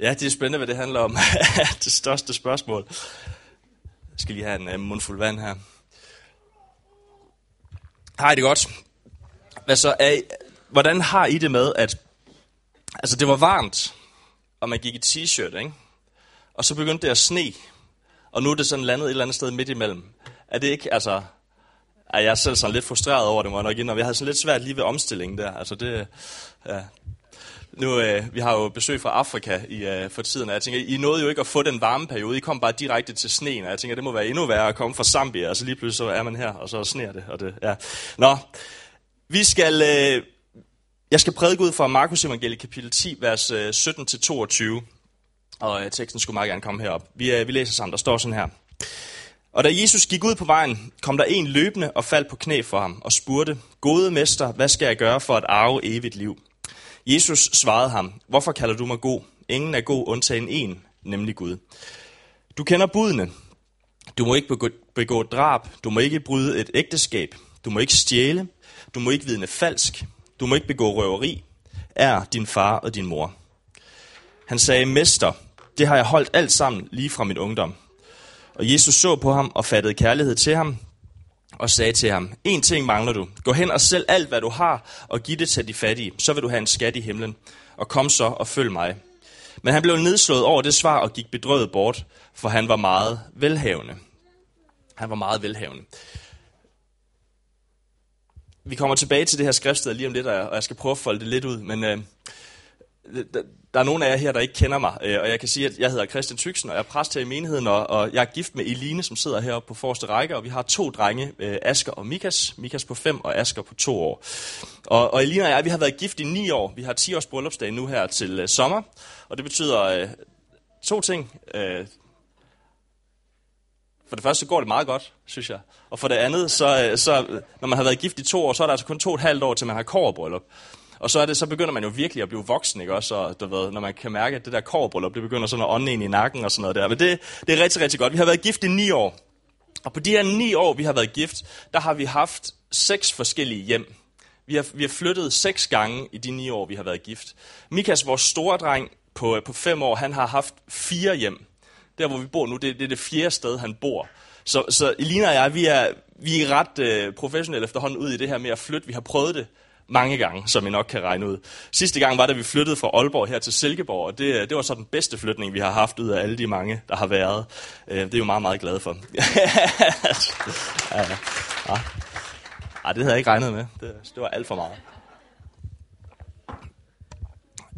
Ja, det er spændende, hvad det handler om. det største spørgsmål. Jeg skal lige have en øh, mundfuld vand her. Hej, det godt. Hvad så, er I, hvordan har I det med, at altså, det var varmt, og man gik i t-shirt, ikke? Og så begyndte det at sne, og nu er det sådan landet et eller andet sted midt imellem. Er det ikke, altså... Er jeg er selv sådan lidt frustreret over det, må jeg nok indrømme. Jeg havde sådan lidt svært lige ved omstillingen der. Altså det, ja, nu, øh, vi har jo besøg fra Afrika i, øh, for tiden, og jeg tænker, I nåede jo ikke at få den varme periode. I kom bare direkte til sneen, og jeg tænker, det må være endnu værre at komme fra Zambia, og så lige pludselig så er man her, og så sneer det. Og det ja. Nå, vi skal, øh, jeg skal prædike ud fra Markus Evangeliet kapitel 10, vers øh, 17-22, og øh, teksten skulle meget gerne komme herop. Vi, øh, vi læser sammen, der står sådan her. Og da Jesus gik ud på vejen, kom der en løbende og faldt på knæ for ham og spurgte, Gode mester, hvad skal jeg gøre for at arve evigt liv? Jesus svarede ham, hvorfor kalder du mig god? Ingen er god, undtagen en, nemlig Gud. Du kender budene. Du må ikke begå, begå drab. Du må ikke bryde et ægteskab. Du må ikke stjæle. Du må ikke vidne falsk. Du må ikke begå røveri. Er din far og din mor. Han sagde, Mester, det har jeg holdt alt sammen lige fra min ungdom. Og Jesus så på ham og fattede kærlighed til ham, og sagde til ham, en ting mangler du. Gå hen og sælg alt, hvad du har, og giv det til de fattige. Så vil du have en skat i himlen. Og kom så og følg mig. Men han blev nedslået over det svar og gik bedrøvet bort, for han var meget velhavende. Han var meget velhavende. Vi kommer tilbage til det her skriftsted lige om lidt, og jeg skal prøve at folde det lidt ud, men øh, der er nogle af jer her, der ikke kender mig, øh, og jeg kan sige, at jeg hedder Christian Tyksen, og jeg er præst her i menigheden, og jeg er gift med Eline, som sidder heroppe på forreste række, og vi har to drenge, øh, Asker og Mikas. Mikas på fem, og Asker på to år. Og, og Eline og jeg, vi har været gift i ni år. Vi har 10 års bryllupsdag nu her til uh, sommer, og det betyder uh, to ting. Uh, for det første så går det meget godt, synes jeg. Og for det andet, så, så når man har været gift i to år, så er der altså kun to og et halvt år, til man har kårbryllup. Og så, er det, så begynder man jo virkelig at blive voksen, ikke også? Og, du ved, når man kan mærke, at det der korbryllup, det begynder sådan at ånde ind i nakken og sådan noget der. Men det, det er rigtig, rigtig godt. Vi har været gift i ni år. Og på de her ni år, vi har været gift, der har vi haft seks forskellige hjem. Vi har, vi har flyttet seks gange i de ni år, vi har været gift. Mikas, vores store dreng på, på fem år, han har haft fire hjem. Der, hvor vi bor nu, det, det er det fjerde sted, han bor. Så, så Elina og jeg, vi er, vi er ret øh, professionelle efterhånden ud i det her med at flytte. Vi har prøvet det mange gange, som I nok kan regne ud. Sidste gang var det, vi flyttede fra Aalborg her til Silkeborg, og det, det var så den bedste flytning, vi har haft ud af alle de mange, der har været. Øh, det er jo meget, meget glad for. ja, ja. Ej, det havde jeg ikke regnet med. Det, det var alt for meget.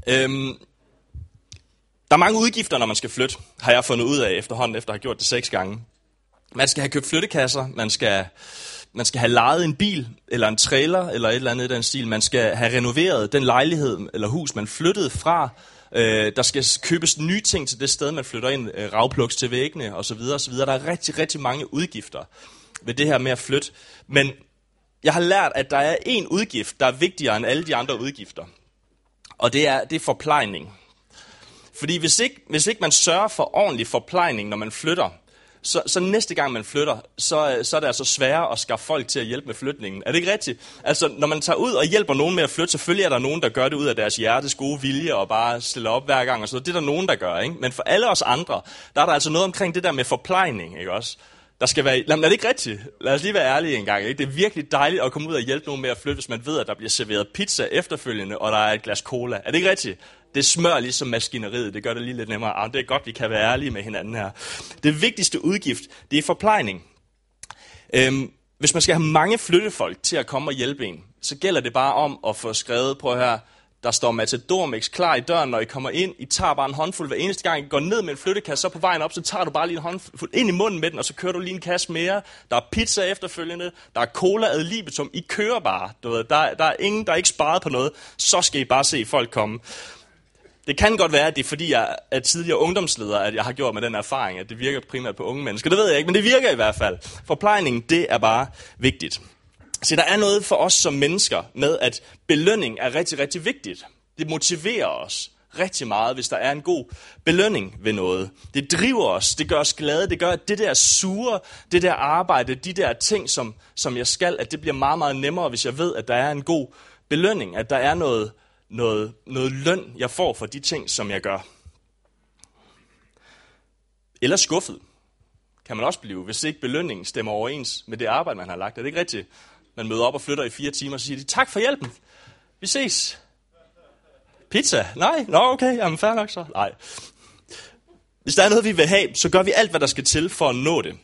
Øhm, der er mange udgifter, når man skal flytte, har jeg fundet ud af efterhånden, efter at have gjort det seks gange. Man skal have købt flyttekasser, man skal man skal have lejet en bil, eller en trailer, eller et eller andet i den stil. Man skal have renoveret den lejlighed eller hus, man flyttede fra. Øh, der skal købes nye ting til det sted, man flytter ind. Øh, ravpluks til væggene osv. osv. Der er rigtig, rigtig mange udgifter ved det her med at flytte. Men jeg har lært, at der er en udgift, der er vigtigere end alle de andre udgifter. Og det er, det er forplejning. Fordi hvis ikke, hvis ikke man sørger for ordentlig forplejning, når man flytter, så, så næste gang man flytter, så, så er det altså sværere at skaffe folk til at hjælpe med flytningen. Er det ikke rigtigt? Altså, når man tager ud og hjælper nogen med at flytte, selvfølgelig er der nogen, der gør det ud af deres hjertes gode vilje og bare stiller op hver gang og sådan Det er der nogen, der gør, ikke? Men for alle os andre, der er der altså noget omkring det der med forplejning, ikke også? Der skal være, lad, er det ikke rigtigt? Lad os lige være ærlige en gang. Ikke? Det er virkelig dejligt at komme ud og hjælpe nogen med at flytte, hvis man ved, at der bliver serveret pizza efterfølgende, og der er et glas cola. Er det ikke rigtigt? Det smør ligesom maskineriet. Det gør det lige lidt nemmere. Ah, det er godt, vi kan være ærlige med hinanden her. Det vigtigste udgift, det er forplejning. Øhm, hvis man skal have mange flyttefolk til at komme og hjælpe en, så gælder det bare om at få skrevet på her, der står Matador klar i døren, når I kommer ind. I tager bare en håndfuld hver eneste gang. I går ned med en flyttekasse, så på vejen op, så tager du bare lige en håndfuld ind i munden med den, og så kører du lige en kasse mere. Der er pizza efterfølgende. Der er cola ad libitum. I kører bare. Du ved, der, der er ingen, der er ikke sparet på noget. Så skal I bare se folk komme. Det kan godt være, at det er fordi, jeg er tidligere ungdomsleder, at jeg har gjort med den erfaring, at det virker primært på unge mennesker. Det ved jeg ikke, men det virker i hvert fald. Forplejning, det er bare vigtigt. Så der er noget for os som mennesker med, at belønning er rigtig, rigtig vigtigt. Det motiverer os rigtig meget, hvis der er en god belønning ved noget. Det driver os, det gør os glade, det gør, at det der sure, det der arbejde, de der ting, som, som jeg skal, at det bliver meget, meget nemmere, hvis jeg ved, at der er en god belønning, at der er noget, noget, noget løn, jeg får for de ting, som jeg gør. Eller skuffet kan man også blive, hvis ikke belønningen stemmer overens med det arbejde, man har lagt. Er det ikke rigtigt? Man møder op og flytter i fire timer, og så siger de, tak for hjælpen. Vi ses. Pizza? Nej? Nå, okay. Jamen, fair nok så. Nej. Hvis der er noget, vi vil have, så gør vi alt, hvad der skal til for at nå det.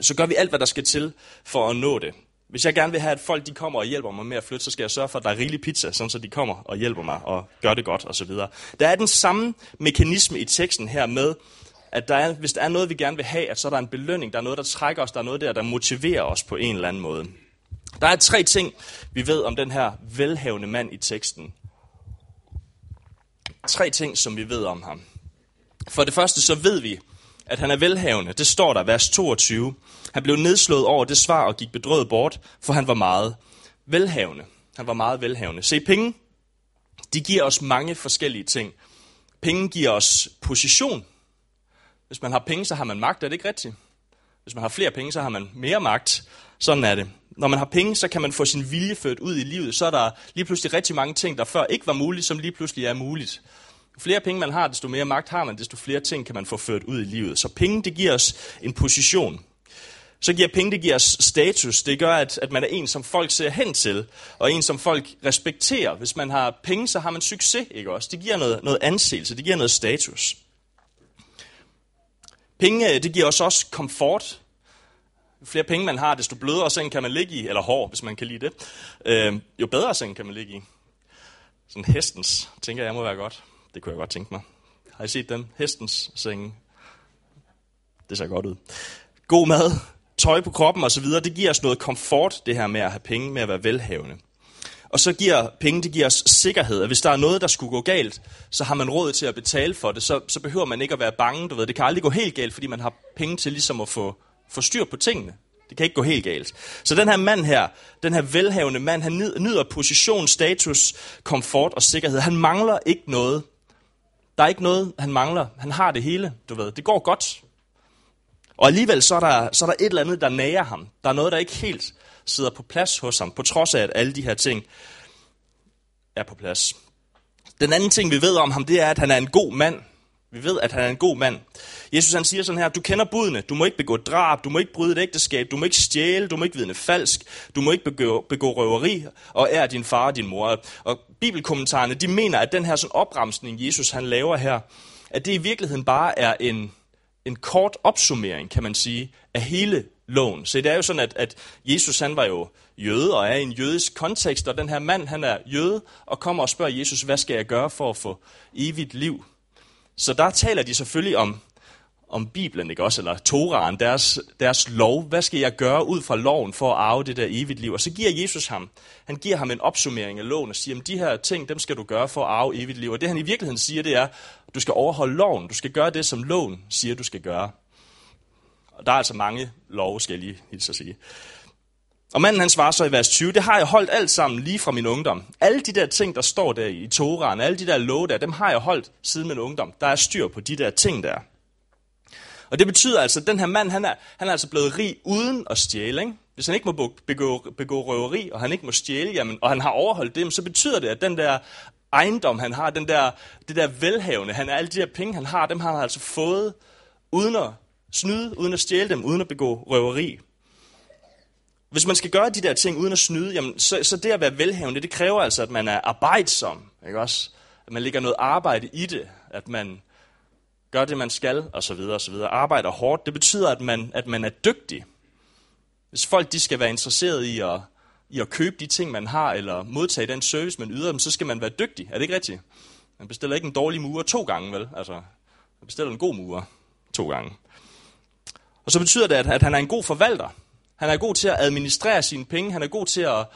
Så gør vi alt, hvad der skal til for at nå det. Hvis jeg gerne vil have, at folk de kommer og hjælper mig med at flytte, så skal jeg sørge for, at der er rigelig pizza, sådan så de kommer og hjælper mig og gør det godt osv. Der er den samme mekanisme i teksten her med, at der er, hvis der er noget, vi gerne vil have, at så er der en belønning, der er noget, der trækker os, der er noget der, der motiverer os på en eller anden måde. Der er tre ting, vi ved om den her velhavende mand i teksten. Tre ting, som vi ved om ham. For det første, så ved vi, at han er velhavende. Det står der, vers 22. Han blev nedslået over det svar og gik bedrøvet bort, for han var meget velhavende. Han var meget velhavende. Se, penge, de giver os mange forskellige ting. Penge giver os position. Hvis man har penge, så har man magt, er det ikke rigtigt? Hvis man har flere penge, så har man mere magt. Sådan er det. Når man har penge, så kan man få sin vilje ført ud i livet. Så er der lige pludselig rigtig mange ting, der før ikke var muligt, som lige pludselig er muligt. Jo flere penge man har, desto mere magt har man, desto flere ting kan man få ført ud i livet. Så penge, det giver os en position. Så giver penge, det giver os status. Det gør, at, at man er en, som folk ser hen til, og en, som folk respekterer. Hvis man har penge, så har man succes, ikke også? Det giver noget, noget anseelse, det giver noget status. Penge, øh, det giver os også komfort. Jo flere penge man har, desto blødere seng kan man ligge i, eller hård, hvis man kan lide det. Øh, jo bedre seng kan man ligge i. Sådan hestens, tænker jeg, må være godt. Det kunne jeg godt tænke mig. Har I set dem? Hestens senge. Det ser godt ud. God mad, tøj på kroppen osv., det giver os noget komfort, det her med at have penge, med at være velhavende. Og så giver penge, det giver os sikkerhed. At hvis der er noget, der skulle gå galt, så har man råd til at betale for det. Så, så behøver man ikke at være bange. Du ved, det kan aldrig gå helt galt, fordi man har penge til ligesom at få, få styr på tingene. Det kan ikke gå helt galt. Så den her mand her, den her velhavende mand, han nyder position, status, komfort og sikkerhed. Han mangler ikke noget. Der er ikke noget, han mangler. Han har det hele, du ved. Det går godt. Og alligevel så er, der, så er der et eller andet, der nager ham. Der er noget, der ikke helt sidder på plads hos ham, på trods af, at alle de her ting er på plads. Den anden ting, vi ved om ham, det er, at han er en god mand. Vi ved, at han er en god mand. Jesus han siger sådan her, du kender budene, du må ikke begå drab, du må ikke bryde et ægteskab, du må ikke stjæle, du må ikke vidne falsk, du må ikke begå, begå røveri, og er din far og din mor. Og bibelkommentarerne, de mener, at den her sådan opremsning, Jesus han laver her, at det i virkeligheden bare er en, en kort opsummering, kan man sige, af hele loven. Så det er jo sådan, at, at Jesus han var jo jøde og er i en jødisk kontekst, og den her mand han er jøde og kommer og spørger Jesus, hvad skal jeg gøre for at få evigt liv? Så der taler de selvfølgelig om, om Bibelen, ikke også? Eller Toraen, deres, deres lov. Hvad skal jeg gøre ud fra loven for at arve det der evigt liv? Og så giver Jesus ham, han giver ham en opsummering af loven og siger, at de her ting, dem skal du gøre for at arve evigt liv. Og det han i virkeligheden siger, det er, du skal overholde loven. Du skal gøre det, som loven siger, du skal gøre. Og der er altså mange love, skal jeg lige hilse at sige. Og manden han svarer så i vers 20, det har jeg holdt alt sammen lige fra min ungdom. Alle de der ting, der står der i Toraen, alle de der love der, dem har jeg holdt siden min ungdom. Der er styr på de der ting der. Og det betyder altså, at den her mand, han er, han er altså blevet rig uden at stjæle. Ikke? Hvis han ikke må begå, begå røveri, og han ikke må stjæle, jamen, og han har overholdt det, så betyder det, at den der ejendom, han har, den der, det der velhavende, han er, alle de her penge, han har, dem har han altså fået uden at snyde, uden at stjæle dem, uden at begå røveri. Hvis man skal gøre de der ting uden at snyde, jamen, så, så det at være velhavende, det kræver altså, at man er arbejdsom. Ikke også? At man lægger noget arbejde i det. At man gør det, man skal, og så videre, og så videre. Arbejder hårdt, det betyder, at man, at man er dygtig. Hvis folk de skal være interesseret i at, i at købe de ting, man har, eller modtage den service, man yder dem, så skal man være dygtig. Er det ikke rigtigt? Man bestiller ikke en dårlig murer to gange, vel? Altså, man bestiller en god murer to gange. Og så betyder det, at, at han er en god forvalter. Han er god til at administrere sine penge. Han er god til at, at,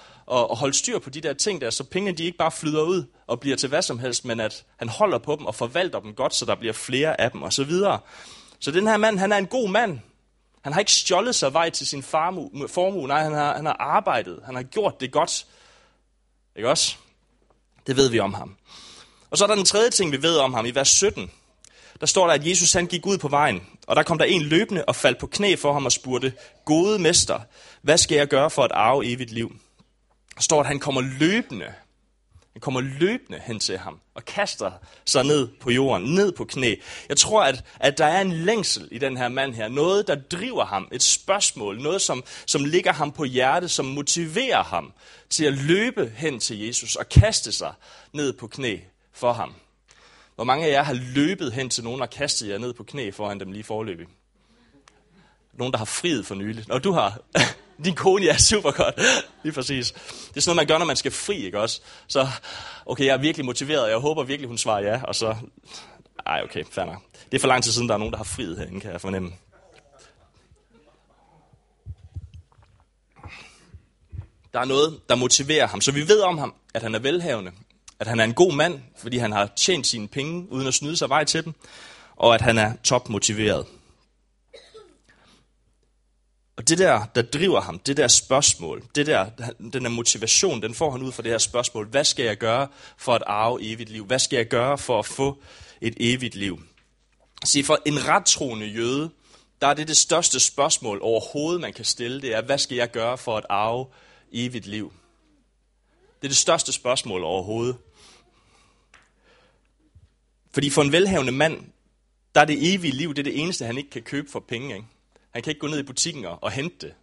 at holde styr på de der ting der, så pengene de ikke bare flyder ud og bliver til hvad som helst, men at han holder på dem og forvalter dem godt, så der bliver flere af dem osv. Så, videre. så den her mand, han er en god mand. Han har ikke stjålet sig vej til sin formue. Nej, han har, han har arbejdet. Han har gjort det godt. Ikke også? Det ved vi om ham. Og så er der den tredje ting, vi ved om ham i vers 17 der står der, at Jesus han gik ud på vejen, og der kom der en løbende og faldt på knæ for ham og spurgte, gode mester, hvad skal jeg gøre for at arve evigt liv? Der står, at han kommer løbende. Han kommer løbende hen til ham og kaster sig ned på jorden, ned på knæ. Jeg tror, at, at der er en længsel i den her mand her. Noget, der driver ham. Et spørgsmål. Noget, som, som ligger ham på hjertet, som motiverer ham til at løbe hen til Jesus og kaste sig ned på knæ for ham. Hvor mange af jer har løbet hen til nogen og kastet jer ned på knæ foran dem lige forløbig? Nogen, der har friet for nylig. Og du har. Din kone, ja, super godt. Lige præcis. Det er sådan noget, man gør, når man skal fri, ikke også? Så, okay, jeg er virkelig motiveret, og jeg håber virkelig, hun svarer ja, og så... Ej, okay, fair nok. Det er for lang tid siden, der er nogen, der har friet herinde, kan jeg fornemme. Der er noget, der motiverer ham. Så vi ved om ham, at han er velhavende, at han er en god mand, fordi han har tjent sine penge, uden at snyde sig vej til dem, og at han er topmotiveret. Og det der, der driver ham, det der spørgsmål, det der, den der motivation, den får han ud fra det her spørgsmål. Hvad skal jeg gøre for at arve evigt liv? Hvad skal jeg gøre for at få et evigt liv? Se, for en rettroende jøde, der er det det største spørgsmål overhovedet, man kan stille. Det er, hvad skal jeg gøre for at arve evigt liv? Det er det største spørgsmål overhovedet. Fordi for en velhavende mand, der er det evige liv, det er det eneste, han ikke kan købe for penge. Ikke? Han kan ikke gå ned i butikken og, og hente det.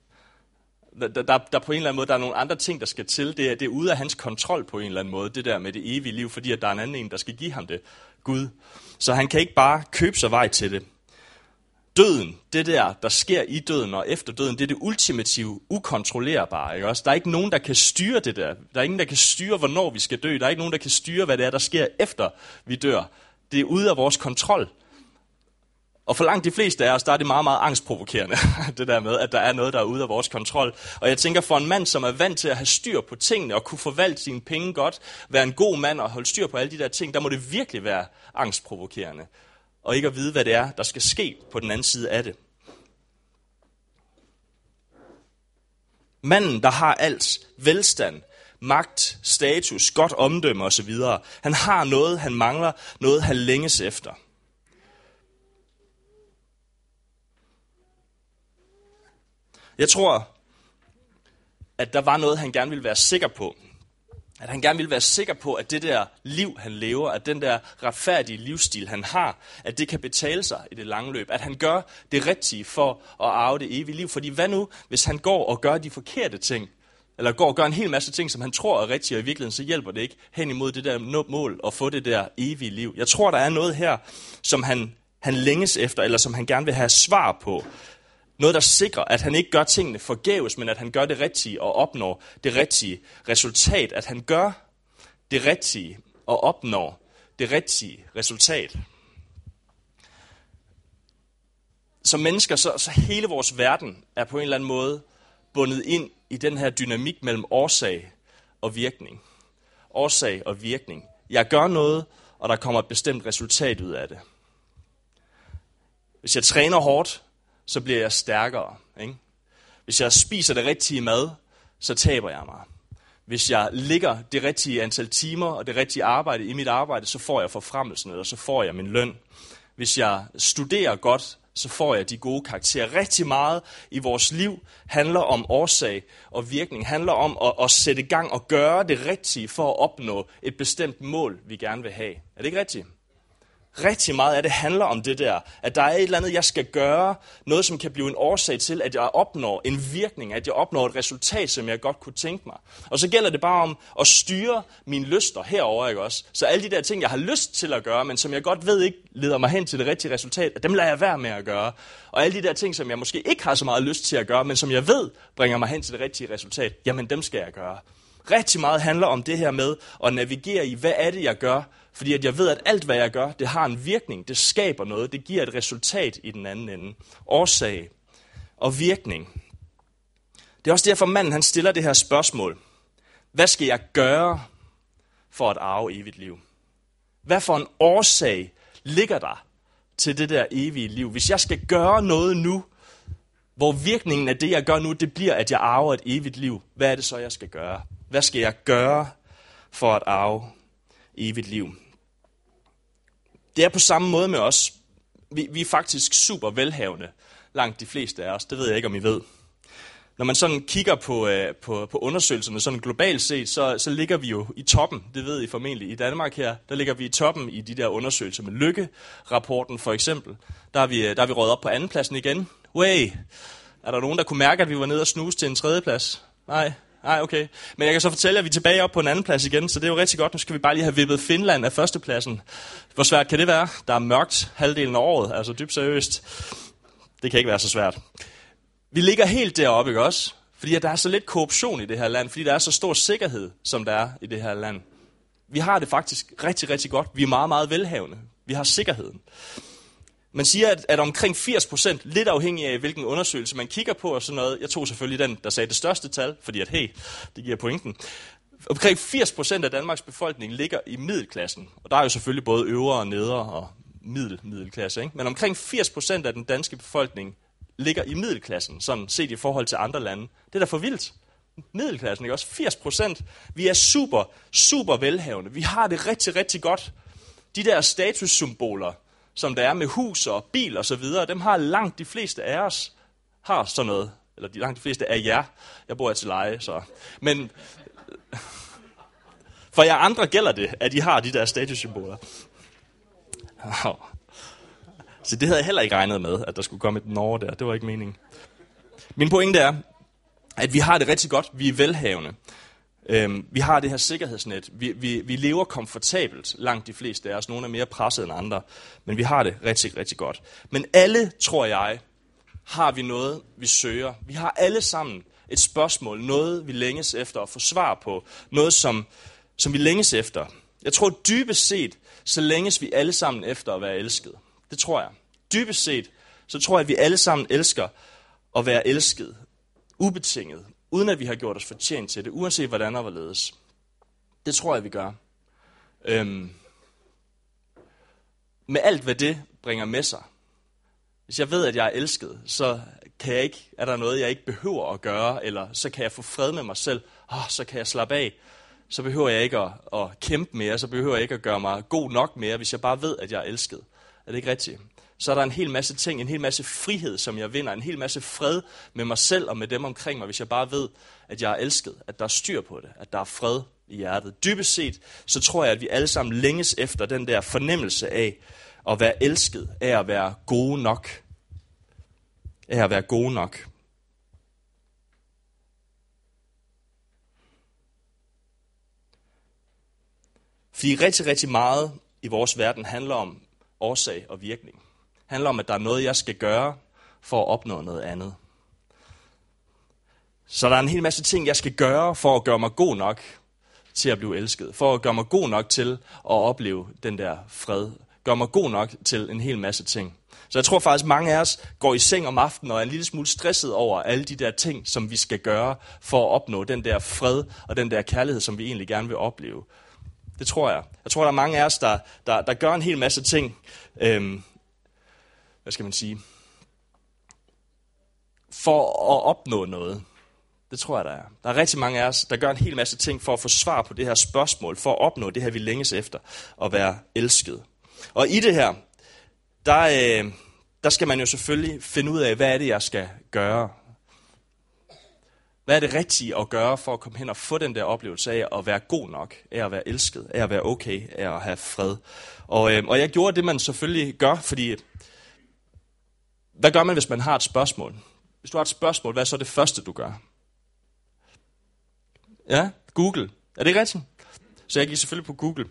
Der, der, der på en eller anden måde, der er nogle andre ting, der skal til. Det er, det er ude af hans kontrol på en eller anden måde, det der med det evige liv, fordi at der er en anden en, der skal give ham det. Gud. Så han kan ikke bare købe sig vej til det. Døden, det der, der sker i døden og efter døden, det er det ultimative, ukontrollerbare. Ikke også? Der er ikke nogen, der kan styre det der. Der er ingen, der kan styre, hvornår vi skal dø. Der er ikke nogen, der kan styre, hvad det er, der sker efter vi dør. Det er ude af vores kontrol. Og for langt de fleste af os, der er det meget, meget angstprovokerende, det der med, at der er noget, der er ude af vores kontrol. Og jeg tænker, for en mand, som er vant til at have styr på tingene, og kunne forvalte sine penge godt, være en god mand og holde styr på alle de der ting, der må det virkelig være angstprovokerende. Og ikke at vide, hvad det er, der skal ske på den anden side af det. Manden, der har alt, velstand, magt, status, godt omdømme osv., han har noget, han mangler, noget han længes efter – Jeg tror, at der var noget, han gerne ville være sikker på. At han gerne ville være sikker på, at det der liv, han lever, at den der retfærdige livsstil, han har, at det kan betale sig i det lange løb. At han gør det rigtige for at arve det evige liv. Fordi hvad nu, hvis han går og gør de forkerte ting, eller går og gør en hel masse ting, som han tror er rigtige, og i virkeligheden så hjælper det ikke hen imod det der mål at få det der evige liv. Jeg tror, der er noget her, som han, han længes efter, eller som han gerne vil have svar på. Noget, der sikrer, at han ikke gør tingene forgæves, men at han gør det rigtige og opnår det rigtige resultat. At han gør det rigtige og opnår det rigtige resultat. Som mennesker, så, så hele vores verden er på en eller anden måde bundet ind i den her dynamik mellem årsag og virkning. Årsag og virkning. Jeg gør noget, og der kommer et bestemt resultat ud af det. Hvis jeg træner hårdt, så bliver jeg stærkere. Ikke? Hvis jeg spiser det rigtige mad, så taber jeg mig. Hvis jeg ligger det rigtige antal timer og det rigtige arbejde i mit arbejde, så får jeg forfremmelsen, eller så får jeg min løn. Hvis jeg studerer godt, så får jeg de gode karakterer. Rigtig meget i vores liv handler om årsag og virkning, handler om at, at sætte i gang og gøre det rigtige for at opnå et bestemt mål, vi gerne vil have. Er det ikke rigtigt? Rigtig meget af det handler om det der, at der er et eller andet, jeg skal gøre, noget som kan blive en årsag til, at jeg opnår en virkning, at jeg opnår et resultat, som jeg godt kunne tænke mig. Og så gælder det bare om at styre mine lyster herover, ikke også? Så alle de der ting, jeg har lyst til at gøre, men som jeg godt ved ikke leder mig hen til det rigtige resultat, dem lader jeg være med at gøre. Og alle de der ting, som jeg måske ikke har så meget lyst til at gøre, men som jeg ved bringer mig hen til det rigtige resultat, jamen dem skal jeg gøre. Rigtig meget handler om det her med at navigere i, hvad er det, jeg gør, fordi at jeg ved, at alt, hvad jeg gør, det har en virkning. Det skaber noget. Det giver et resultat i den anden ende. Årsag og virkning. Det er også derfor, manden han stiller det her spørgsmål. Hvad skal jeg gøre for at arve evigt liv? Hvad for en årsag ligger der til det der evige liv? Hvis jeg skal gøre noget nu, hvor virkningen af det, jeg gør nu, det bliver, at jeg arver et evigt liv, hvad er det så, jeg skal gøre? Hvad skal jeg gøre for at arve evigt liv? Det er på samme måde med os. Vi, vi er faktisk super velhavende, langt de fleste af os. Det ved jeg ikke, om I ved. når man sådan kigger på, øh, på, på undersøgelserne sådan globalt set, så, så ligger vi jo i toppen. Det ved I formentlig i Danmark her. Der ligger vi i toppen i de der undersøgelser med Lykke-rapporten for eksempel. Der er vi, øh, der er vi røget op på andenpladsen igen. Way! Er der nogen, der kunne mærke, at vi var nede og snuse til en tredjeplads? Nej, Nej, okay. Men jeg kan så fortælle, at vi er tilbage op på en anden plads igen, så det er jo rigtig godt. Nu skal vi bare lige have vippet Finland af førstepladsen. Hvor svært kan det være? Der er mørkt halvdelen af året, altså dybt seriøst. Det kan ikke være så svært. Vi ligger helt deroppe, ikke også? Fordi at der er så lidt korruption i det her land, fordi der er så stor sikkerhed, som der er i det her land. Vi har det faktisk rigtig, rigtig godt. Vi er meget, meget velhavende. Vi har sikkerheden. Man siger, at, at omkring 80 procent, lidt afhængig af hvilken undersøgelse man kigger på og sådan noget, jeg tog selvfølgelig den, der sagde det største tal, fordi at hey, det giver pointen. Omkring 80 procent af Danmarks befolkning ligger i middelklassen. Og der er jo selvfølgelig både øvre og nedre og middel, middelklasse. Ikke? Men omkring 80 procent af den danske befolkning ligger i middelklassen, sådan set i forhold til andre lande. Det er da for vildt. Middelklassen, ikke også? 80 procent. Vi er super, super velhavende. Vi har det rigtig, rigtig godt. De der statussymboler, som der er med hus og bil og så videre, dem har langt de fleste af os har sådan noget. Eller de langt de fleste af jer. Jeg bor til leje, så. Men for jer andre gælder det, at I har de der statussymboler. Så det havde jeg heller ikke regnet med, at der skulle komme et Norge der. Det var ikke meningen. Min pointe er, at vi har det rigtig godt. Vi er velhavende. Øhm, vi har det her sikkerhedsnet. Vi, vi, vi lever komfortabelt, langt de fleste af os. Nogle er mere presset end andre. Men vi har det rigtig, rigtig godt. Men alle, tror jeg, har vi noget, vi søger. Vi har alle sammen et spørgsmål. Noget, vi længes efter at få svar på. Noget, som, som vi længes efter. Jeg tror dybest set, så længes vi alle sammen efter at være elsket. Det tror jeg. Dybest set, så tror jeg, at vi alle sammen elsker at være elsket. Ubetinget. Uden at vi har gjort os fortjent til det. Uanset hvordan og hvorledes. Det tror jeg, vi gør. Øhm, med alt, hvad det bringer med sig. Hvis jeg ved, at jeg er elsket, så kan jeg ikke, er der noget, jeg ikke behøver at gøre, eller så kan jeg få fred med mig selv. Oh, så kan jeg slappe af. Så behøver jeg ikke at, at kæmpe mere, så behøver jeg ikke at gøre mig god nok mere, hvis jeg bare ved, at jeg er elsket. Er det ikke rigtigt? Så er der en hel masse ting, en hel masse frihed, som jeg vinder, en hel masse fred med mig selv og med dem omkring mig, hvis jeg bare ved, at jeg er elsket, at der er styr på det, at der er fred i hjertet. Dybest set, så tror jeg, at vi alle sammen længes efter den der fornemmelse af at være elsket, af at være gode nok. Af at være gode nok. Fordi rigtig, rigtig meget i vores verden handler om årsag og virkning. Handler om, at der er noget, jeg skal gøre for at opnå noget andet. Så der er en hel masse ting, jeg skal gøre for at gøre mig god nok til at blive elsket. For at gøre mig god nok til at opleve den der fred. Gør mig god nok til en hel masse ting. Så jeg tror faktisk, mange af os går i seng om aftenen og er en lille smule stresset over alle de der ting, som vi skal gøre for at opnå den der fred og den der kærlighed, som vi egentlig gerne vil opleve. Det tror jeg. Jeg tror, der er mange af os, der, der, der gør en hel masse ting. Øhm, hvad skal man sige? For at opnå noget. Det tror jeg, der er. Der er rigtig mange af os, der gør en hel masse ting for at få svar på det her spørgsmål, for at opnå det her, vi længes efter, at være elsket. Og i det her, der, øh, der skal man jo selvfølgelig finde ud af, hvad er det, jeg skal gøre hvad er det rigtige at gøre for at komme hen og få den der oplevelse af at være god nok, af at være elsket, af at være okay, af at have fred? Og, øh, og jeg gjorde det, man selvfølgelig gør, fordi hvad gør man, hvis man har et spørgsmål? Hvis du har et spørgsmål, hvad er så det første, du gør? Ja, Google. Er det ikke rigtigt? Så jeg gik selvfølgelig på Google,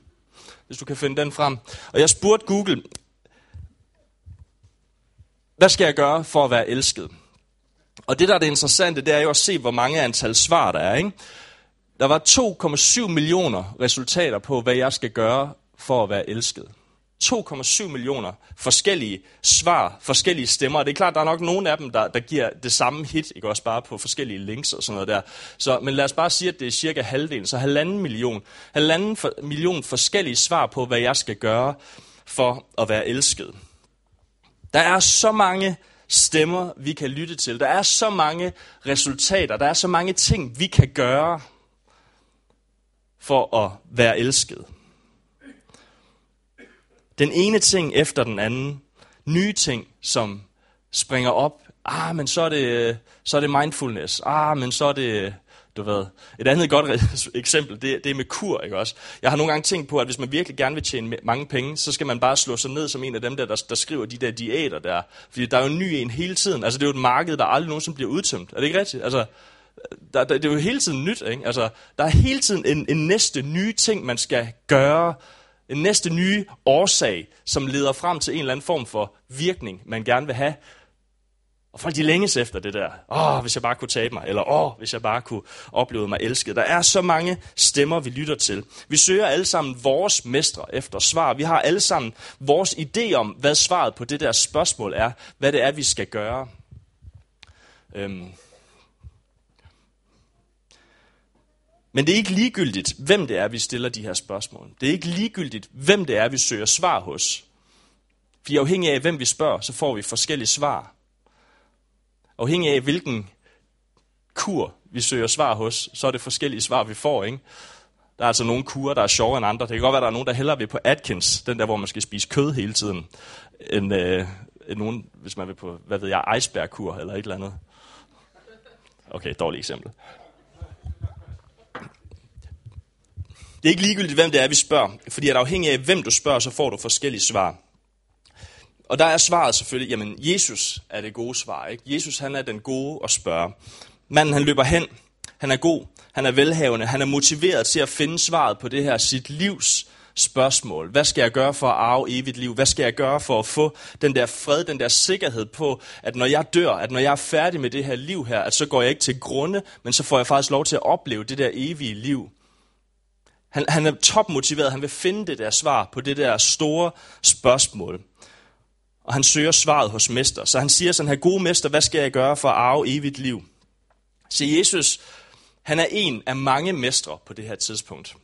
hvis du kan finde den frem. Og jeg spurgte Google, hvad skal jeg gøre for at være elsket? Og det, der er det interessante, det er jo at se, hvor mange antal svar der er. Ikke? Der var 2,7 millioner resultater på, hvad jeg skal gøre for at være elsket. 2,7 millioner forskellige svar, forskellige stemmer. Det er klart, der er nok nogle af dem, der, der giver det samme hit, ikke også bare på forskellige links og sådan noget der. Så, men lad os bare sige, at det er cirka halvdelen, så halvanden million. Halvanden for, million forskellige svar på, hvad jeg skal gøre for at være elsket. Der er så mange stemmer, vi kan lytte til. Der er så mange resultater, der er så mange ting, vi kan gøre for at være elsket. Den ene ting efter den anden. Nye ting, som springer op Ah, men så er det, så er det mindfulness. Ah, men så er det, du ved. Et andet godt eksempel, det, det er med kur, ikke også? Jeg har nogle gange tænkt på, at hvis man virkelig gerne vil tjene mange penge, så skal man bare slå sig ned som en af dem, der, der, der skriver de der diæter der. Fordi der er jo en ny en hele tiden. Altså, det er jo et marked, der aldrig nogensinde bliver udtømt. Er det ikke rigtigt? Altså, der, der, det er jo hele tiden nyt, ikke? Altså, der er hele tiden en, en næste nye ting, man skal gøre. En næste nye årsag, som leder frem til en eller anden form for virkning, man gerne vil have. Og folk de længes efter det der. Åh, hvis jeg bare kunne tabe mig. Eller åh, hvis jeg bare kunne opleve mig elsket. Der er så mange stemmer, vi lytter til. Vi søger alle sammen vores mestre efter svar. Vi har alle sammen vores idé om, hvad svaret på det der spørgsmål er. Hvad det er, vi skal gøre. Øhm. Men det er ikke ligegyldigt, hvem det er, vi stiller de her spørgsmål. Det er ikke ligegyldigt, hvem det er, vi søger svar hos. Fordi afhængig af, hvem vi spørger, så får vi forskellige svar. Afhængig af, hvilken kur vi søger svar hos, så er det forskellige svar, vi får. Ikke? Der er altså nogle kurer, der er sjovere end andre. Det kan godt være, der er nogen, der hellere vil på Atkins, den der, hvor man skal spise kød hele tiden, end, øh, end nogen, hvis man vil på, hvad ved jeg, icebergkur eller et eller andet. Okay, dårligt eksempel. Det er ikke ligegyldigt, hvem det er, vi spørger, fordi at afhængig af, hvem du spørger, så får du forskellige svar. Og der er svaret selvfølgelig, jamen Jesus er det gode svar. Ikke? Jesus han er den gode at spørge. Manden han løber hen, han er god, han er velhavende, han er motiveret til at finde svaret på det her sit livs spørgsmål. Hvad skal jeg gøre for at arve evigt liv? Hvad skal jeg gøre for at få den der fred, den der sikkerhed på, at når jeg dør, at når jeg er færdig med det her liv her, at så går jeg ikke til grunde, men så får jeg faktisk lov til at opleve det der evige liv. Han, han er topmotiveret, han vil finde det der svar på det der store spørgsmål og han søger svaret hos mester. Så han siger sådan her, gode mester, hvad skal jeg gøre for at arve evigt liv? Så Jesus, han er en af mange mestre på det her tidspunkt.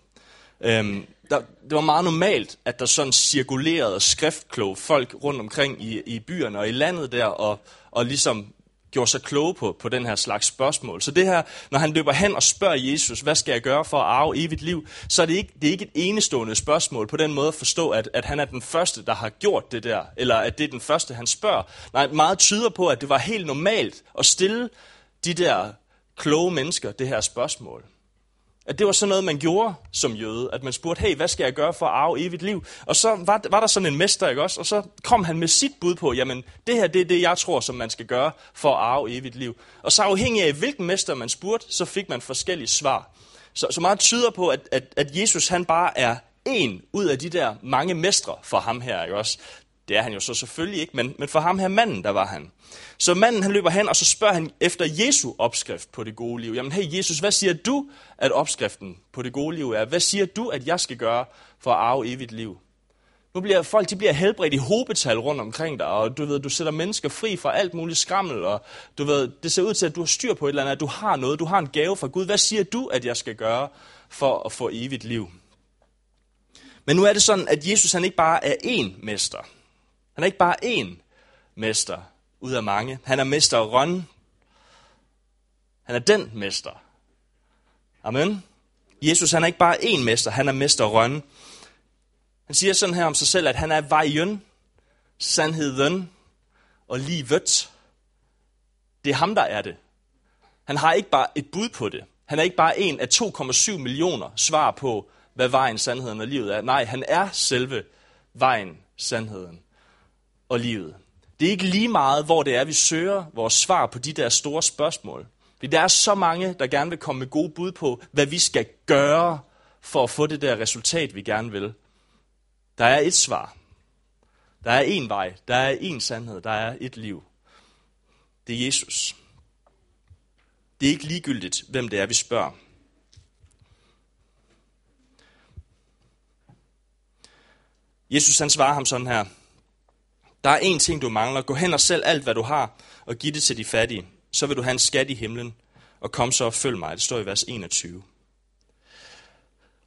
Øhm, der, det var meget normalt, at der sådan cirkulerede skriftkloge folk rundt omkring i, i byerne og i landet der, og, og ligesom gjorde sig kloge på, på den her slags spørgsmål. Så det her, når han løber hen og spørger Jesus, hvad skal jeg gøre for at arve evigt liv, så er det ikke, det er ikke et enestående spørgsmål på den måde at forstå, at, at han er den første, der har gjort det der, eller at det er den første, han spørger. Nej, meget tyder på, at det var helt normalt at stille de der kloge mennesker det her spørgsmål. At det var sådan noget, man gjorde som jøde. At man spurgte, hey, hvad skal jeg gøre for at arve evigt liv? Og så var, var der sådan en mester, ikke også? Og så kom han med sit bud på, jamen, det her det er det, jeg tror, som man skal gøre for at arve evigt liv. Og så afhængig af, hvilken mester man spurgte, så fik man forskellige svar. Så, så meget tyder på, at, at, at Jesus han bare er en ud af de der mange mestre for ham her, ikke også? Det er han jo så selvfølgelig ikke, men, men for ham her manden, der var han. Så manden han løber hen, og så spørger han efter Jesu opskrift på det gode liv. Jamen hey Jesus, hvad siger du, at opskriften på det gode liv er? Hvad siger du, at jeg skal gøre for at arve evigt liv? Nu bliver folk de bliver helbredt i hobetal rundt omkring dig, og du ved, du sætter mennesker fri fra alt muligt skrammel, og du ved, det ser ud til, at du har styr på et eller andet, at du har noget, du har en gave fra Gud. Hvad siger du, at jeg skal gøre for at få evigt liv? Men nu er det sådan, at Jesus han ikke bare er én mester. Han er ikke bare én mester ud af mange. Han er mester Ron. Han er den mester. Amen. Jesus han er ikke bare én mester, han er mester Ron. Han siger sådan her om sig selv, at han er vejen, sandheden og livet. Det er ham, der er det. Han har ikke bare et bud på det. Han er ikke bare en af 2,7 millioner svar på, hvad vejen, sandheden og livet er. Nej, han er selve vejen, sandheden og livet. Det er ikke lige meget, hvor det er, vi søger vores svar på de der store spørgsmål. Fordi der er så mange, der gerne vil komme med gode bud på, hvad vi skal gøre for at få det der resultat, vi gerne vil. Der er et svar. Der er én vej. Der er én sandhed. Der er et liv. Det er Jesus. Det er ikke ligegyldigt, hvem det er, vi spørger. Jesus han svarer ham sådan her. Der er én ting, du mangler. Gå hen og sælg alt, hvad du har, og giv det til de fattige. Så vil du have en skat i himlen, og kom så og følg mig. Det står i vers 21.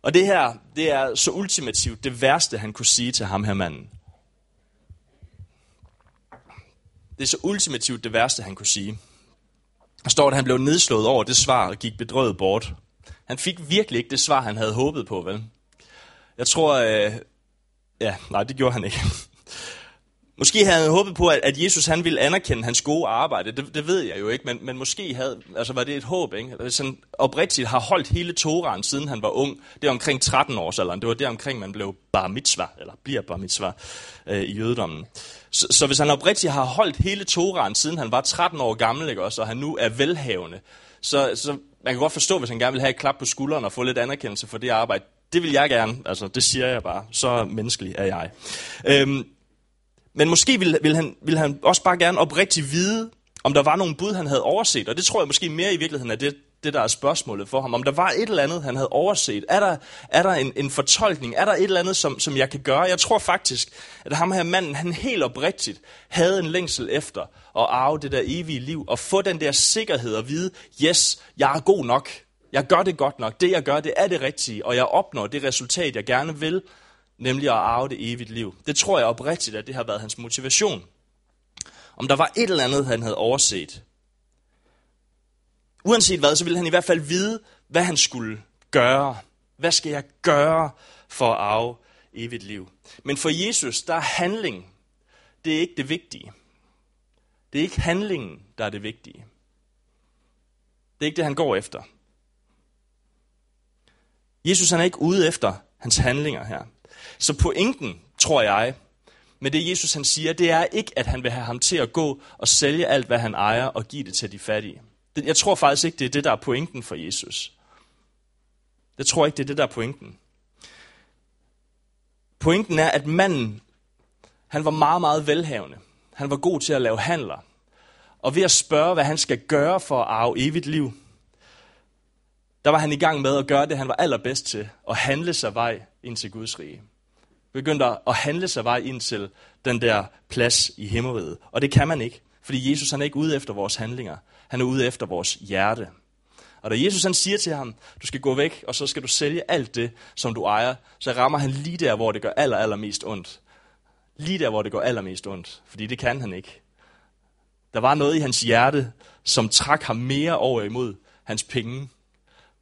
Og det her, det er så ultimativt det værste, han kunne sige til ham her manden. Det er så ultimativt det værste, han kunne sige. Der står, at han blev nedslået over det svar og gik bedrøvet bort. Han fik virkelig ikke det svar, han havde håbet på, vel? Jeg tror, øh, ja, nej, det gjorde han ikke. Måske havde han håbet på, at Jesus han ville anerkende hans gode arbejde. Det, det ved jeg jo ikke, men, men måske havde, altså var det et håb. Ikke? Altså, hvis han oprigtigt har holdt hele Toraen, siden han var ung, det er omkring 13 års alderen. Det var der omkring, man blev bar mitzvah, eller bliver bar mitzvah øh, i jødedommen. Så, så hvis han oprigtigt har holdt hele Toraen, siden han var 13 år gammel, ikke også, og han nu er velhavende, så, så man kan godt forstå, hvis han gerne vil have et klap på skulderen og få lidt anerkendelse for det arbejde. Det vil jeg gerne, altså det siger jeg bare. Så menneskelig er jeg. Øhm, men måske ville, ville, han, ville han også bare gerne oprigtigt vide, om der var nogle bud, han havde overset. Og det tror jeg måske mere i virkeligheden er det, det, der er spørgsmålet for ham. Om der var et eller andet, han havde overset. Er der, er der en, en fortolkning? Er der et eller andet, som, som jeg kan gøre? Jeg tror faktisk, at ham her manden, han helt oprigtigt havde en længsel efter at arve det der evige liv. Og få den der sikkerhed og vide, yes, jeg er god nok. Jeg gør det godt nok. Det jeg gør, det er det rigtige. Og jeg opnår det resultat, jeg gerne vil nemlig at arve det evigt liv. Det tror jeg oprigtigt, at det har været hans motivation. Om der var et eller andet, han havde overset. Uanset hvad, så ville han i hvert fald vide, hvad han skulle gøre. Hvad skal jeg gøre for at arve evigt liv? Men for Jesus, der er handling. Det er ikke det vigtige. Det er ikke handlingen, der er det vigtige. Det er ikke det, han går efter. Jesus han er ikke ude efter hans handlinger her. Så pointen, tror jeg, med det Jesus han siger, det er ikke, at han vil have ham til at gå og sælge alt, hvad han ejer, og give det til de fattige. Jeg tror faktisk ikke, det er det, der er pointen for Jesus. Jeg tror ikke, det er det, der er pointen. Pointen er, at manden, han var meget, meget velhavende. Han var god til at lave handler. Og ved at spørge, hvad han skal gøre for at arve evigt liv, der var han i gang med at gøre det, han var allerbedst til, at handle sig vej ind til Guds rige begyndte at handle sig vej ind til den der plads i himmeriget. Og det kan man ikke, fordi Jesus han er ikke ude efter vores handlinger. Han er ude efter vores hjerte. Og da Jesus han siger til ham, du skal gå væk, og så skal du sælge alt det, som du ejer, så rammer han lige der, hvor det gør aller, allermest ondt. Lige der, hvor det går allermest ondt. Fordi det kan han ikke. Der var noget i hans hjerte, som trak ham mere over imod hans penge,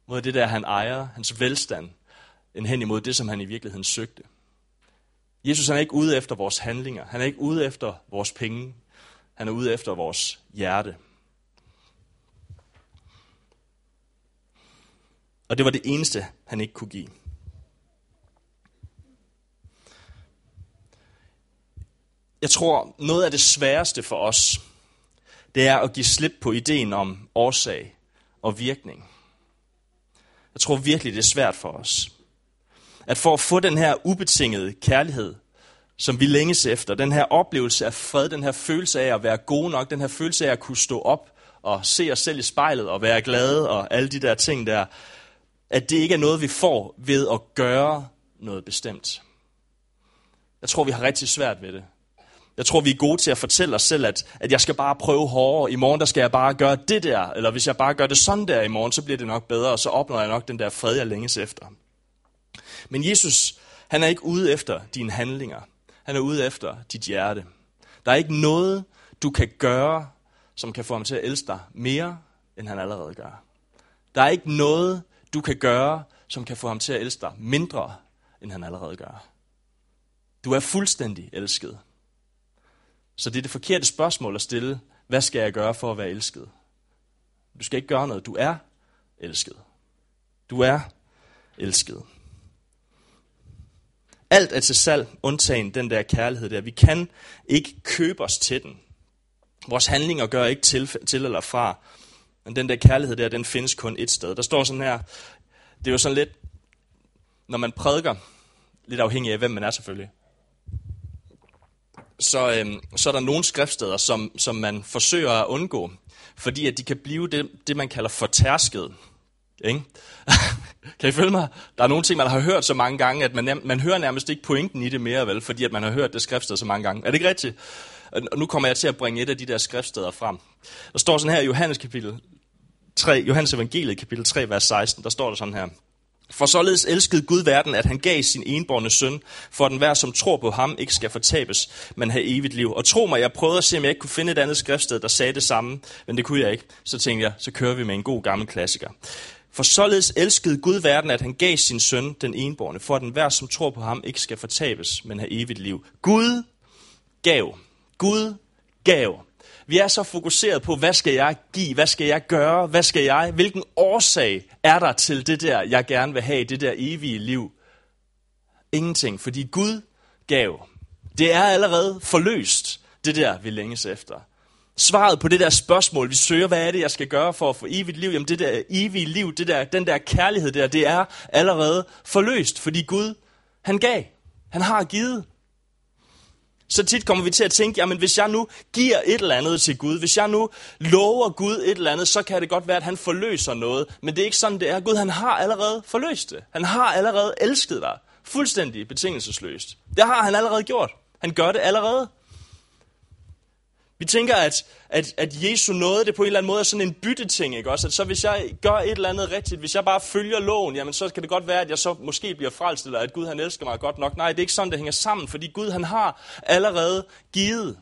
mod det der, han ejer, hans velstand, end hen imod det, som han i virkeligheden søgte. Jesus han er ikke ude efter vores handlinger. Han er ikke ude efter vores penge. Han er ude efter vores hjerte. Og det var det eneste, han ikke kunne give. Jeg tror, noget af det sværeste for os, det er at give slip på ideen om årsag og virkning. Jeg tror virkelig, det er svært for os at for at få den her ubetingede kærlighed, som vi længes efter, den her oplevelse af fred, den her følelse af at være god nok, den her følelse af at kunne stå op og se os selv i spejlet og være glade og alle de der ting der, at det ikke er noget, vi får ved at gøre noget bestemt. Jeg tror, vi har rigtig svært ved det. Jeg tror, vi er gode til at fortælle os selv, at, at jeg skal bare prøve hårdere. I morgen der skal jeg bare gøre det der. Eller hvis jeg bare gør det sådan der i morgen, så bliver det nok bedre, og så opnår jeg nok den der fred, jeg længes efter. Men Jesus, han er ikke ude efter dine handlinger. Han er ude efter dit hjerte. Der er ikke noget, du kan gøre, som kan få ham til at elske dig mere, end han allerede gør. Der er ikke noget, du kan gøre, som kan få ham til at elske dig mindre, end han allerede gør. Du er fuldstændig elsket. Så det er det forkerte spørgsmål at stille. Hvad skal jeg gøre for at være elsket? Du skal ikke gøre noget. Du er elsket. Du er elsket. Alt er til salg, undtagen den der kærlighed der. Vi kan ikke købe os til den. Vores handlinger gør ikke til, til eller fra. Men den der kærlighed der, den findes kun et sted. Der står sådan her, det er jo sådan lidt, når man prædiker, lidt afhængig af hvem man er selvfølgelig, så, øhm, så er der nogle skriftsteder, som, som man forsøger at undgå, fordi at de kan blive det, det man kalder fortærsket. Ikke? kan I følge mig? Der er nogle ting, man har hørt så mange gange, at man, man hører nærmest ikke pointen i det mere, vel, fordi at man har hørt det skriftsted så mange gange. Er det ikke rigtigt? Og nu kommer jeg til at bringe et af de der skriftsteder frem. Der står sådan her i Johannes kapitel 3, Johannes evangeliet kapitel 3, vers 16, der står der sådan her. For således elskede Gud verden, at han gav sin enborne søn, for at den hver, som tror på ham, ikke skal fortabes, men have evigt liv. Og tro mig, jeg prøvede at se, om jeg ikke kunne finde et andet skriftsted, der sagde det samme, men det kunne jeg ikke. Så tænkte jeg, så kører vi med en god gammel klassiker. For således elskede Gud verden, at han gav sin søn, den enborne, for at den hver, som tror på ham, ikke skal fortabes, men have evigt liv. Gud gav Gud gav. Vi er så fokuseret på, hvad skal jeg give, hvad skal jeg gøre, hvad skal jeg, hvilken årsag er der til det der, jeg gerne vil have, det der evige liv. Ingenting, fordi Gud gav. Det er allerede forløst, det der, vi længes efter. Svaret på det der spørgsmål, vi søger, hvad er det, jeg skal gøre for at få evigt liv? Jamen det der evige liv, det der, den der kærlighed der, det er allerede forløst, fordi Gud, han gav. Han har givet. Så tit kommer vi til at tænke, jamen hvis jeg nu giver et eller andet til Gud, hvis jeg nu lover Gud et eller andet, så kan det godt være, at han forløser noget. Men det er ikke sådan, det er. Gud, han har allerede forløst det. Han har allerede elsket dig. Fuldstændig betingelsesløst. Det har han allerede gjort. Han gør det allerede. Vi tænker, at, at, at Jesu nåde, det på en eller anden måde er sådan en bytteting, ikke også? At så hvis jeg gør et eller andet rigtigt, hvis jeg bare følger loven, jamen så kan det godt være, at jeg så måske bliver frelst, eller at Gud han elsker mig godt nok. Nej, det er ikke sådan, det hænger sammen, fordi Gud han har allerede givet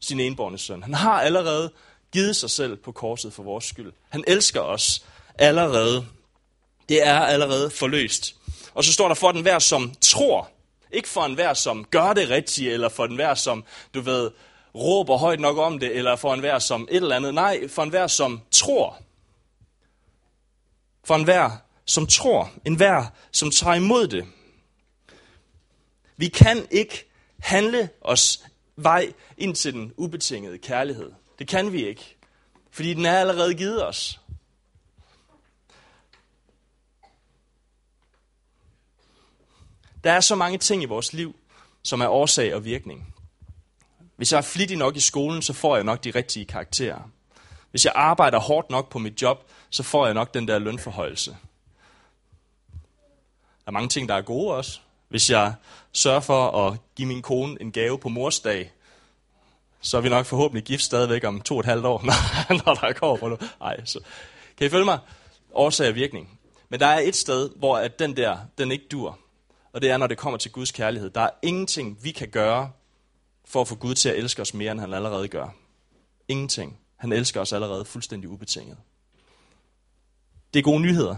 sin enborne søn. Han har allerede givet sig selv på korset for vores skyld. Han elsker os allerede. Det er allerede forløst. Og så står der for den hver, som tror. Ikke for en hver, som gør det rigtigt, eller for den hver, som, du ved, råber højt nok om det, eller for enhver som et eller andet. Nej, for enhver som tror. For enhver som tror. Enhver som tager imod det. Vi kan ikke handle os vej ind til den ubetingede kærlighed. Det kan vi ikke. Fordi den er allerede givet os. Der er så mange ting i vores liv, som er årsag og virkning. Hvis jeg er flittig nok i skolen, så får jeg nok de rigtige karakterer. Hvis jeg arbejder hårdt nok på mit job, så får jeg nok den der lønforhøjelse. Der er mange ting, der er gode også. Hvis jeg sørger for at give min kone en gave på morsdag, så er vi nok forhåbentlig gift stadigvæk om to og et halvt år, når der går på noget. Ej, så. Kan I følge mig? Årsag og virkning. Men der er et sted, hvor at den der, den ikke dur. Og det er, når det kommer til Guds kærlighed. Der er ingenting, vi kan gøre for at få Gud til at elske os mere, end han allerede gør. Ingenting. Han elsker os allerede fuldstændig ubetinget. Det er gode nyheder,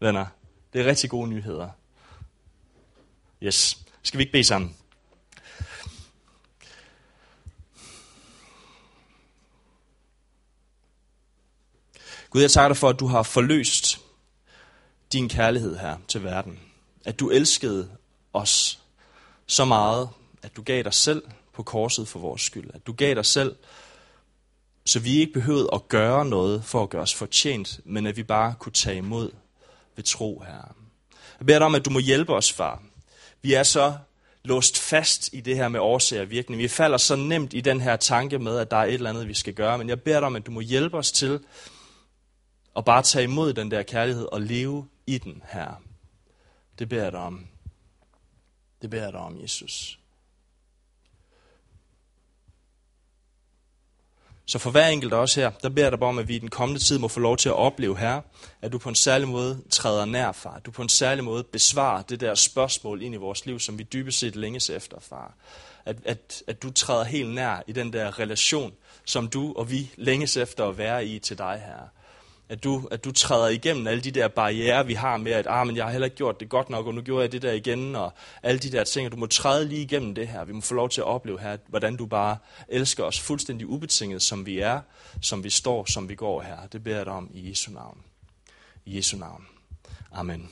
venner. Det er rigtig gode nyheder. Yes. Skal vi ikke bede sammen? Gud, jeg takker dig for, at du har forløst din kærlighed her til verden. At du elskede os så meget, at du gav dig selv på korset for vores skyld. At du gav dig selv, så vi ikke behøvede at gøre noget for at gøre os fortjent, men at vi bare kunne tage imod ved tro, Herre. Jeg beder dig om, at du må hjælpe os, far. Vi er så låst fast i det her med årsag og virkning. Vi falder så nemt i den her tanke med, at der er et eller andet, vi skal gøre. Men jeg beder dig om, at du må hjælpe os til at bare tage imod den der kærlighed og leve i den her. Det beder jeg dig om. Det beder jeg dig om, Jesus. Så for hver enkelt også her, der beder jeg dig bare om, at vi i den kommende tid må få lov til at opleve her, at du på en særlig måde træder nær, far. At du på en særlig måde besvarer det der spørgsmål ind i vores liv, som vi dybest set længes efter, far. At, at, at du træder helt nær i den der relation, som du og vi længes efter at være i til dig, her at du, at du træder igennem alle de der barriere, vi har med, at ah, men jeg har heller ikke gjort det godt nok, og nu gjorde jeg det der igen, og alle de der ting, du må træde lige igennem det her. Vi må få lov til at opleve her, hvordan du bare elsker os fuldstændig ubetinget, som vi er, som vi står, som vi går her. Det beder jeg dig om i Jesu navn. I Jesu navn. Amen.